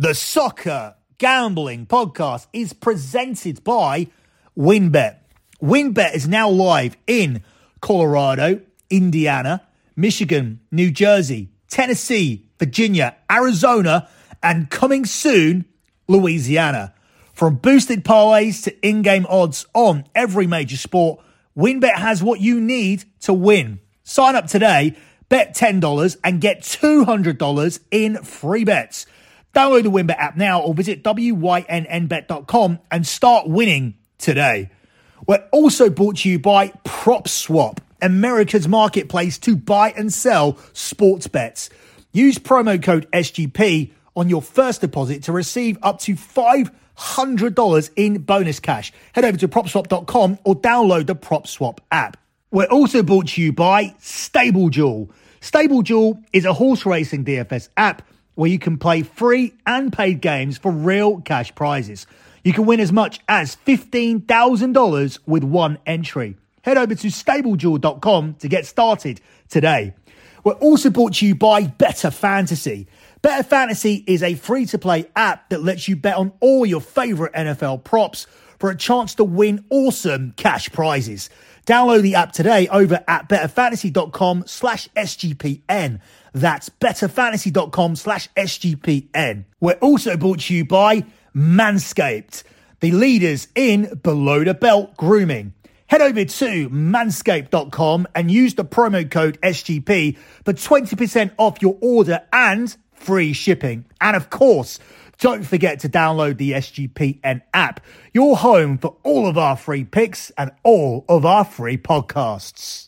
The Soccer Gambling Podcast is presented by WynnBET. WynnBET is now live in Colorado, Indiana, Michigan, New Jersey, Tennessee, Virginia, Arizona, and coming soon, Louisiana. From boosted parlays to in game odds on every major sport, WynnBET has what you need to win. Sign up today, bet $10, and get $200 in free bets. Download the WynnBET app now or visit WYNNBet.com and start winning today. We're also brought to you by PropSwap, America's marketplace to buy and sell sports bets. Use promo code SGP on your first deposit to receive up to $500 in bonus cash. Head over to PropSwap.com or download the PropSwap app. We're also brought to you by StableDuel. StableDuel is a horse racing DFS app where you can play free and paid games for real cash prizes. You can win as much as $15,000 with one entry. Head over to stableduel.com to get started today. We're also brought to you by Better Fantasy. Better Fantasy is a free to play app that lets you bet on all your favorite NFL props for a chance to win awesome cash prizes. Download the app today over at betterfantasy.com slash SGPN. That's betterfantasy.com slash SGPN. We're also brought to you by Manscaped, the leaders in below the belt grooming. Head over to manscaped.com and use the promo code SGP for 20% off your order and free shipping. And of course, don't forget to download the SGPN app, your home for all of our free picks and all of our free podcasts.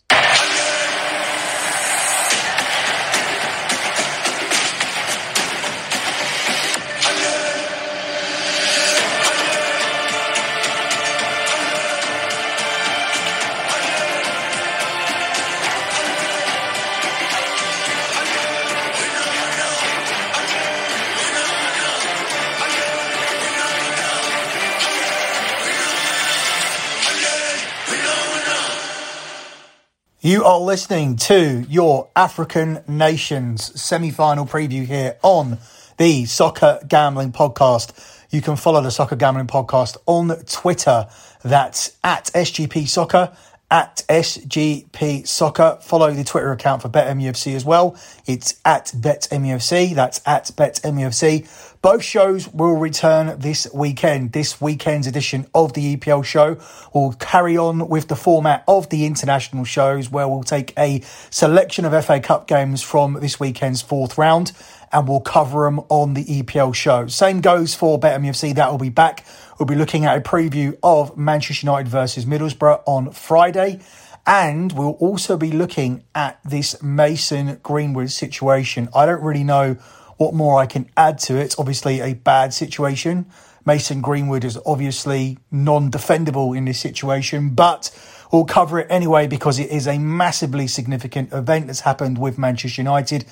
You are listening to your African Nations semi final preview here on the Soccer Gambling Podcast. You can follow the Soccer Gambling Podcast on Twitter. That's at SGP Soccer, at SGP Soccer. Follow the Twitter account for BetMUFC as well. It's at BetMUFC. That's at BetMUFC. Both shows will return this weekend. This weekend's edition of the EPL show will carry on with the format of the international shows, where we'll take a selection of FA Cup games from this weekend's fourth round and we'll cover them on the EPL show. Same goes for BetMUFC. That will be back. We'll be looking at a preview of Manchester United versus Middlesbrough on Friday. And we'll also be looking at this Mason Greenwood situation. I don't really know what more I can add to it. Obviously, a bad situation. Mason Greenwood is obviously non defendable in this situation, but we'll cover it anyway because it is a massively significant event that's happened with Manchester United,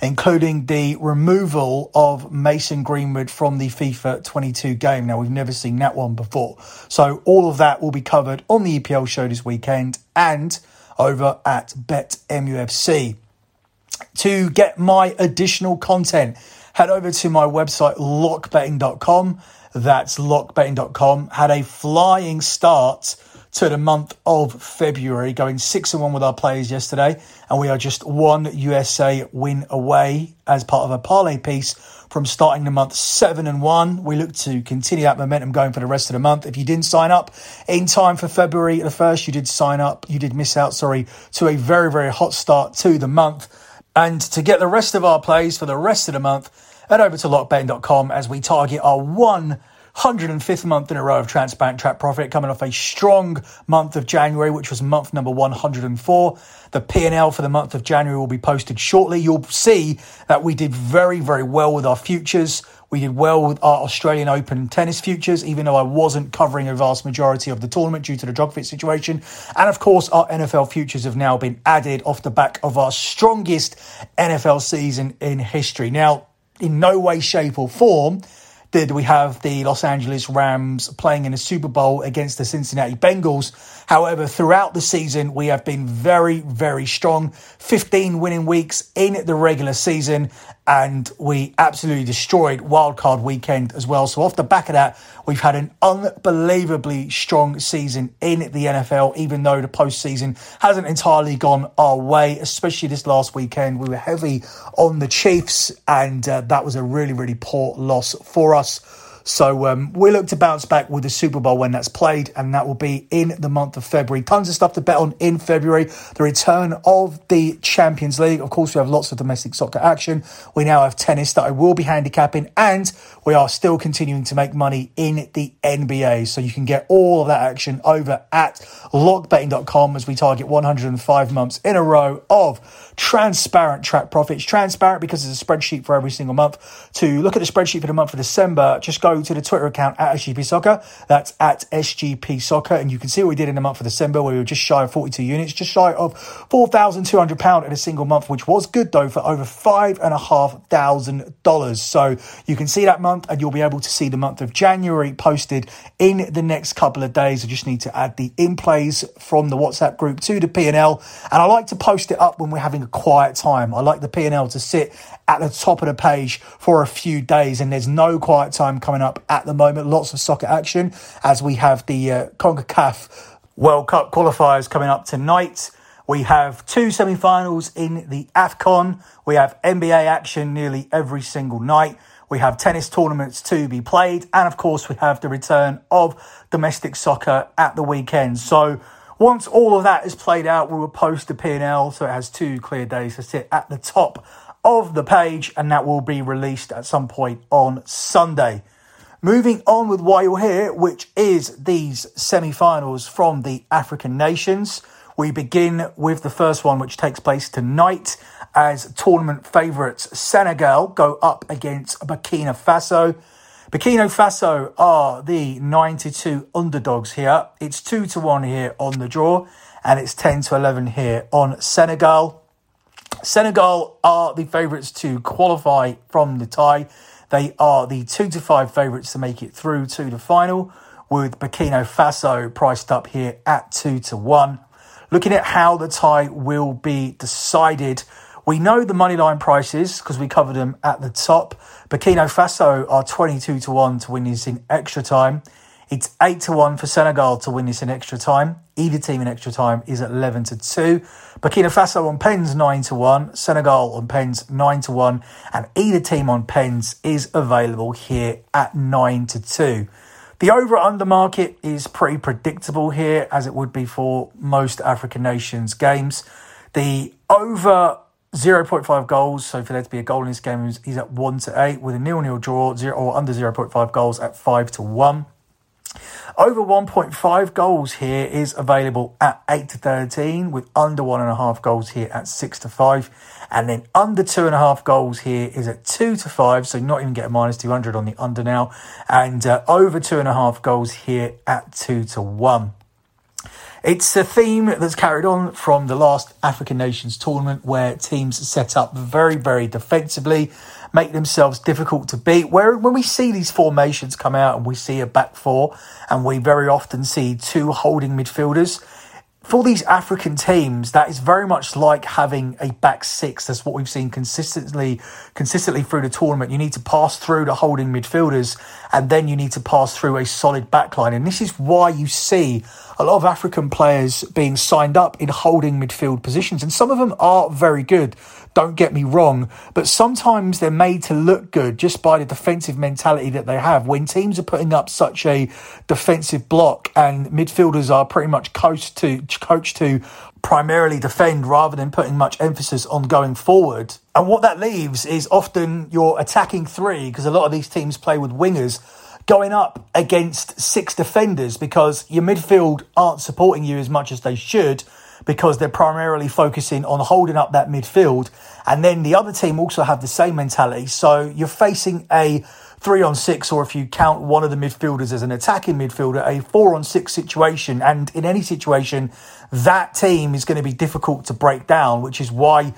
including the removal of Mason Greenwood from the FIFA 22 game. Now, we've never seen that one before. So, all of that will be covered on the EPL show this weekend and over at BetMUFC to get my additional content, head over to my website, lockbetting.com. That's lockbetting.com. Had a flying start to the month of February, going six and one with our players yesterday, and we are just one USA win away as part of a parlay piece from starting the month seven and one. We look to continue that momentum going for the rest of the month. If you didn't sign up in time for February the first, you did sign up. You did miss out, sorry, to a very very hot start to the month. And to get the rest of our plays for the rest of the month, head over to lockbetting.com as we target our 105th month in a row of transparent track profit coming off a strong month of January, which was month number 104. The P&L for the month of January will be posted shortly. You'll see that we did very, very well with our futures. We did well with our Australian Open tennis futures, even though I wasn't covering a vast majority of the tournament due to the Djokovic situation. And of course, our NFL futures have now been added off the back of our strongest NFL season in history. Now, in no way, shape, or form did we have the Los Angeles Rams playing in a Super Bowl against the Cincinnati Bengals. However, throughout the season, we have been very, very strong. 15 winning weeks in the regular season, and we absolutely destroyed wildcard weekend as well. So, off the back of that, we've had an unbelievably strong season in the NFL, even though the postseason hasn't entirely gone our way, especially this last weekend. We were heavy on the Chiefs, and uh, that was a really, really poor loss for us us. So um, we look to bounce back with the Super Bowl when that's played, and that will be in the month of February. Tons of stuff to bet on in February. The return of the Champions League. Of course, we have lots of domestic soccer action. We now have tennis that I will be handicapping, and we are still continuing to make money in the NBA. So you can get all of that action over at lockbetting.com as we target 105 months in a row of transparent track profits. Transparent because there's a spreadsheet for every single month. To look at the spreadsheet for the month of December, just go to the Twitter account at SGP Soccer. That's at SGP Soccer. And you can see what we did in the month of December where we were just shy of 42 units, just shy of £4,200 in a single month, which was good though for over $5,500. So you can see that month and you'll be able to see the month of January posted in the next couple of days. I just need to add the in plays from the WhatsApp group to the P&L. And I like to post it up when we're having a quiet time. I like the P&L to sit at the top of the page for a few days and there's no quiet time coming up at the moment. Lots of soccer action as we have the uh, CONCACAF World Cup qualifiers coming up tonight. We have two semi-finals in the AFCON. We have NBA action nearly every single night. We have tennis tournaments to be played. And of course, we have the return of domestic soccer at the weekend. So once all of that is played out, we will post the P&L so it has two clear days to sit at the top of the page and that will be released at some point on Sunday. Moving on with why you're here, which is these semi-finals from the African nations. We begin with the first one, which takes place tonight as tournament favourites Senegal go up against Burkina Faso. Burkina Faso are the 92 underdogs here. It's 2 to 1 here on the draw, and it's 10 to 11 here on Senegal. Senegal are the favourites to qualify from the tie. They are the 2 to 5 favourites to make it through to the final, with Burkina Faso priced up here at 2 to 1. Looking at how the tie will be decided, we know the money line prices because we covered them at the top. Burkina Faso are 22 to 1 to win this in extra time. It's 8 to 1 for Senegal to win this in extra time. Either team in extra time is at 11 to 2. Burkina Faso on pens 9 to 1. Senegal on pens 9 to 1. And either team on pens is available here at 9 to 2. The over under market is pretty predictable here, as it would be for most African nations games. The over 0.5 goals. So for there to be a goal in this game, he's at 1 to 8 with a nil nil draw, zero, or under 0.5 goals at 5 to 1. Over 1.5 goals here is available at 8 to 13, with under 1.5 goals here at 6 to 5. And then under 2.5 goals here is at 2 to 5, so not even get a minus 200 on the under now. And uh, over 2.5 goals here at 2 to 1. It's a theme that's carried on from the last African Nations tournament where teams set up very, very defensively, make themselves difficult to beat. Where when we see these formations come out and we see a back four and we very often see two holding midfielders, for these African teams, that is very much like having a back six. That's what we've seen consistently, consistently through the tournament. You need to pass through the holding midfielders, and then you need to pass through a solid backline. And this is why you see a lot of African players being signed up in holding midfield positions, and some of them are very good. Don't get me wrong, but sometimes they're made to look good just by the defensive mentality that they have. When teams are putting up such a defensive block and midfielders are pretty much coached to coached to primarily defend rather than putting much emphasis on going forward. And what that leaves is often your attacking three, because a lot of these teams play with wingers going up against six defenders because your midfield aren't supporting you as much as they should because they're primarily focusing on holding up that midfield. And then the other team also have the same mentality. So you're facing a three on six, or if you count one of the midfielders as an attacking midfielder, a four on six situation. And in any situation, that team is going to be difficult to break down, which is why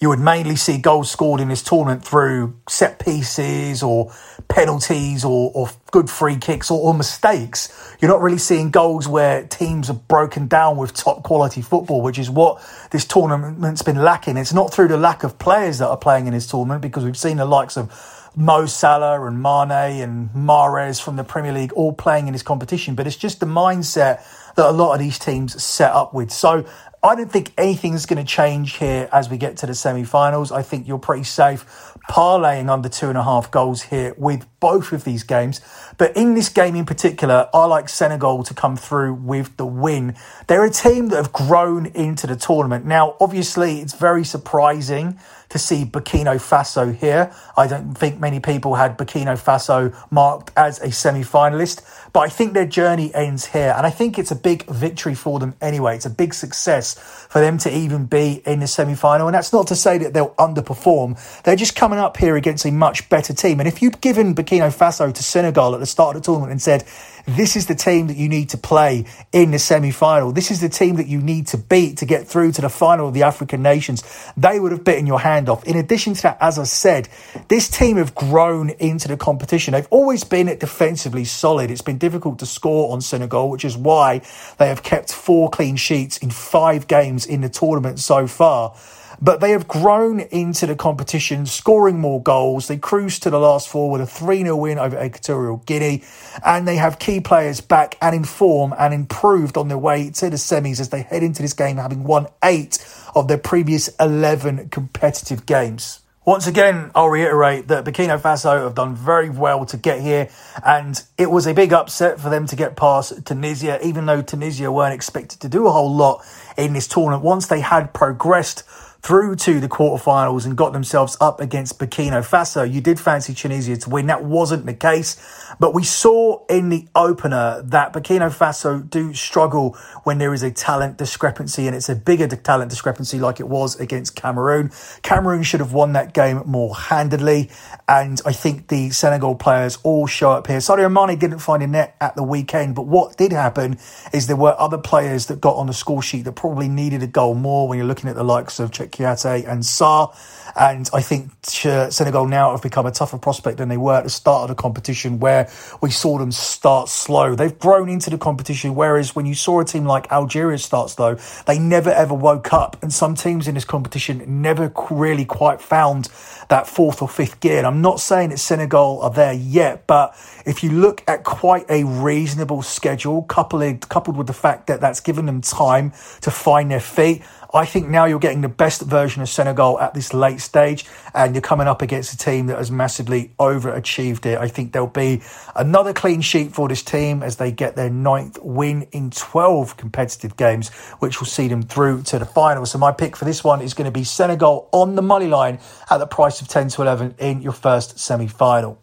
you would mainly see goals scored in this tournament through set pieces or penalties or, or good free kicks or, or, mistakes. You're not really seeing goals where teams are broken down with top quality football, which is what this tournament's been lacking. It's not through the lack of players that are playing in this tournament because we've seen the likes of Mo Salah and Mane and Mahrez from the Premier League all playing in this competition, but it's just the mindset that a lot of these teams set up with. So I don't think anything's going to change here as we get to the semi finals. I think you're pretty safe parlaying under two and a half goals here with both of these games. But in this game in particular, I like Senegal to come through with the win. They're a team that have grown into the tournament. Now, obviously, it's very surprising to see Burkina Faso here. I don't think many people had Burkina Faso marked as a semi finalist, but I think their journey ends here. And I think it's a big victory for them anyway. It's a big success for them to even be in the semi final. And that's not to say that they'll underperform. They're just coming up here against a much better team. And if you'd given Burkina Faso to Senegal at the start of the tournament and said, this is the team that you need to play in the semi final. This is the team that you need to beat to get through to the final of the African nations. They would have bitten your hand off. In addition to that, as I said, this team have grown into the competition. They've always been defensively solid. It's been difficult to score on Senegal, which is why they have kept four clean sheets in five games in the tournament so far. But they have grown into the competition, scoring more goals. They cruised to the last four with a 3 0 win over Equatorial Guinea. And they have key players back and in form and improved on their way to the semis as they head into this game, having won eight of their previous 11 competitive games. Once again, I'll reiterate that Burkina Faso have done very well to get here, and it was a big upset for them to get past Tunisia, even though Tunisia weren't expected to do a whole lot in this tournament. Once they had progressed through to the quarterfinals and got themselves up against Burkina Faso. You did fancy Tunisia to win. That wasn't the case. But we saw in the opener that Burkina Faso do struggle when there is a talent discrepancy, and it's a bigger talent discrepancy like it was against Cameroon. Cameroon should have won that game more handedly, and I think the Senegal players all show up here. Sadio Mane didn't find a net at the weekend, but what did happen is there were other players that got on the score sheet that probably needed a goal more when you're looking at the likes of Kouyaté and Sarr. And I think Senegal now have become a tougher prospect than they were at the start of the competition, where we saw them start slow. They've grown into the competition, whereas when you saw a team like Algeria start slow, they never ever woke up. And some teams in this competition never really quite found that fourth or fifth gear. And I'm not saying that Senegal are there yet, but if you look at quite a reasonable schedule, coupled coupled with the fact that that's given them time to find their feet, I think now you're getting the best version of Senegal at this late stage, and you're coming up against a team that has massively overachieved it. I think there'll be another clean sheet for this team as they get their ninth win in 12 competitive games, which will see them through to the final. So my pick for this one is going to be Senegal on the money line at the price of 10 to 11 in your first semi final.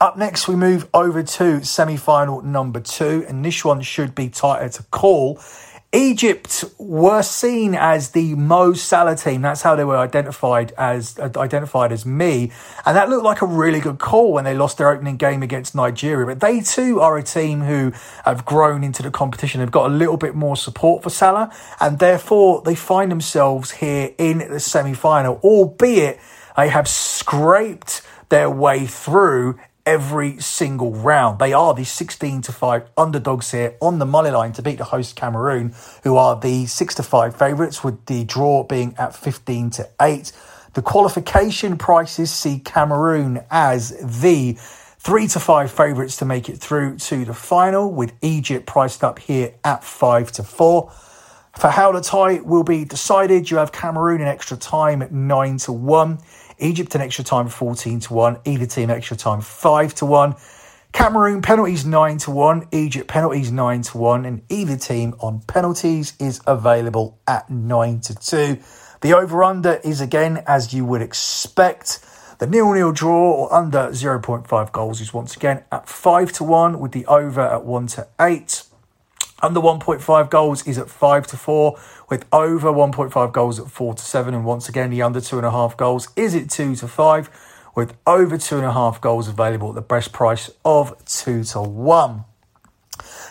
Up next, we move over to semi final number two, and this one should be tighter to call. Egypt were seen as the Mo Salah team. That's how they were identified as uh, identified as me, and that looked like a really good call when they lost their opening game against Nigeria. But they too are a team who have grown into the competition. They've got a little bit more support for Salah, and therefore they find themselves here in the semi-final, albeit they have scraped their way through every single round. They are the 16 to 5 underdogs here on the money line to beat the host Cameroon, who are the 6 to 5 favourites, with the draw being at 15 to 8. The qualification prices see Cameroon as the 3 to 5 favourites to make it through to the final, with Egypt priced up here at 5 to 4. For how the tie will be decided, you have Cameroon in extra time at 9 to 1. Egypt in extra time 14 to 1. Either team extra time 5 to 1. Cameroon penalties 9 to 1. Egypt penalties 9 to 1. And either team on penalties is available at 9 to 2. The over under is again as you would expect. The nil nil draw or under 0.5 goals is once again at 5 to 1 with the over at 1 to 8. Under 1.5 goals is at 5 to 4, with over 1.5 goals at 4 to 7. And once again, the under 2.5 goals is at 2 to 5, with over 2.5 goals available at the best price of 2 to 1.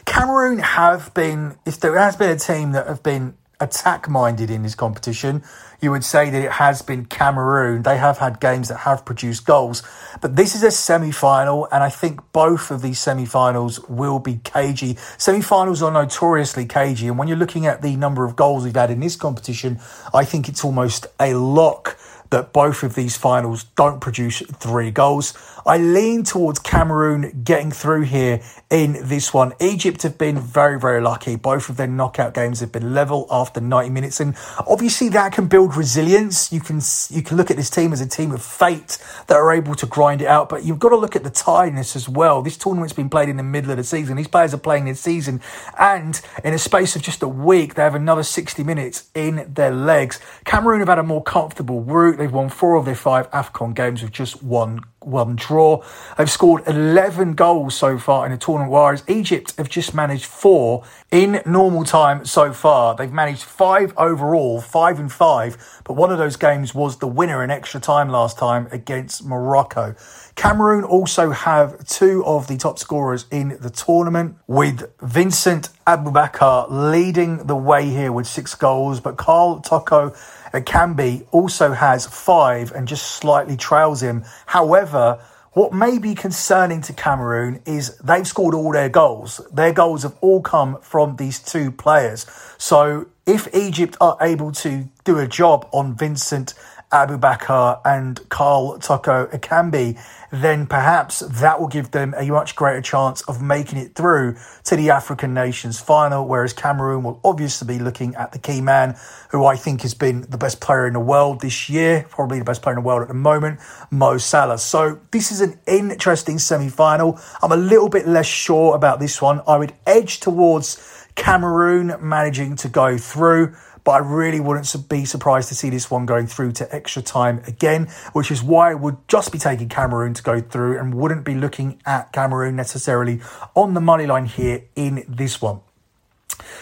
Cameroon have been, if there has been a team that have been attack minded in this competition, you would say that it has been Cameroon. They have had games that have produced goals, but this is a semi final, and I think both of these semi finals will be cagey. Semi finals are notoriously cagey, and when you're looking at the number of goals we've had in this competition, I think it's almost a lock that both of these finals don't produce three goals. I lean towards Cameroon getting through here in this one. Egypt have been very, very lucky. Both of their knockout games have been level after 90 minutes, and obviously that can build resilience. You can you can look at this team as a team of fate that are able to grind it out, but you've got to look at the tiredness as well. This tournament's been played in the middle of the season. These players are playing this season, and in a space of just a week, they have another 60 minutes in their legs. Cameroon have had a more comfortable route. They've won four of their five AFCON games with just one one draw. They've scored 11 goals so far in the tournament, whereas Egypt have just managed four in normal time so far. They've managed five overall, five and five, but one of those games was the winner in extra time last time against Morocco. Cameroon also have two of the top scorers in the tournament, with Vincent Aboubakar leading the way here with six goals, but Karl Toko Ekambi also has five and just slightly trails him. However, what may be concerning to Cameroon is they've scored all their goals. Their goals have all come from these two players. So if Egypt are able to do a job on Vincent Aboubakar and Karl Toko Ekambi, then perhaps that will give them a much greater chance of making it through to the African Nations final. Whereas Cameroon will obviously be looking at the key man, who I think has been the best player in the world this year, probably the best player in the world at the moment, Mo Salah. So this is an interesting semi final. I'm a little bit less sure about this one. I would edge towards Cameroon managing to go through but I really wouldn't be surprised to see this one going through to extra time again, which is why I would just be taking Cameroon to go through and wouldn't be looking at Cameroon necessarily on the money line here in this one.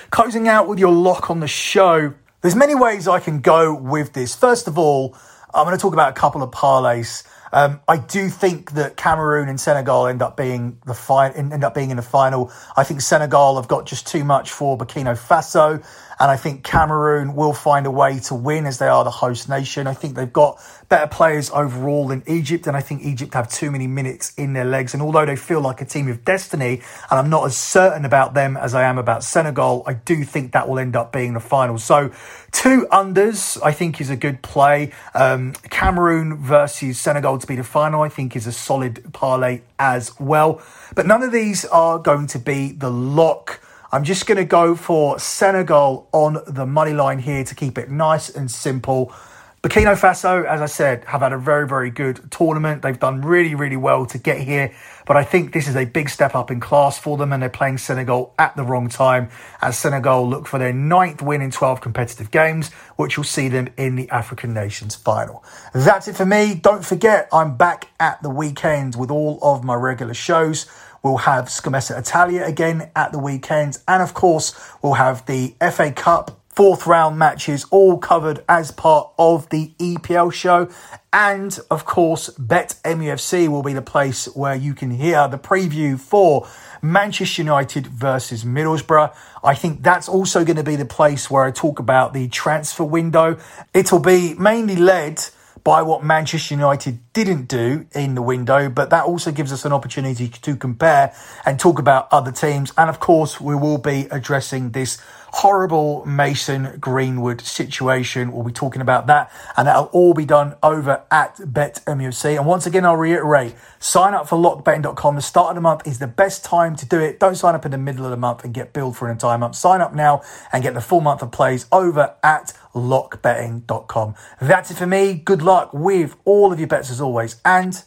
Closing out with your lock on the show, there's many ways I can go with this. First of all, I'm going to talk about a couple of parlays. Um, I do think that Cameroon and Senegal end up being the fi- end up being in the final. I think Senegal have got just too much for Burkina Faso. And I think Cameroon will find a way to win as they are the host nation. I think they've got better players overall than Egypt. And I think Egypt have too many minutes in their legs. And although they feel like a team of destiny, and I'm not as certain about them as I am about Senegal, I do think that will end up being the final. So two unders, I think, is a good play. Um, Cameroon versus Senegal to be the final, I think, is a solid parlay as well. But none of these are going to be the lock. I'm just going to go for Senegal on the money line here to keep it nice and simple. Burkina Faso, as I said, have had a very, very good tournament. They've done really, really well to get here. But I think this is a big step up in class for them, and they're playing Senegal at the wrong time as Senegal look for their ninth win in 12 competitive games, which will see them in the African Nations final. That's it for me. Don't forget, I'm back at the weekend with all of my regular shows. We'll have Scommessa Italia again at the weekend. And of course, we'll have the FA Cup fourth round matches all covered as part of the EPL show. And of course, Bet MUFC will be the place where you can hear the preview for Manchester United versus Middlesbrough. I think that's also going to be the place where I talk about the transfer window. It'll be mainly led by what Manchester United didn't do in the window, but that also gives us an opportunity to compare and talk about other teams. And of course, we will be addressing this horrible Mason Greenwood situation. We'll be talking about that, and that'll all be done over at BetMUFC. And once again, I'll reiterate sign up for lockbetting.com. The start of the month is the best time to do it. Don't sign up in the middle of the month and get billed for an entire month. Sign up now and get the full month of plays over at lockbetting.com. That's it for me. Good luck with all of your bets as always, and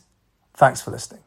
thanks for listening.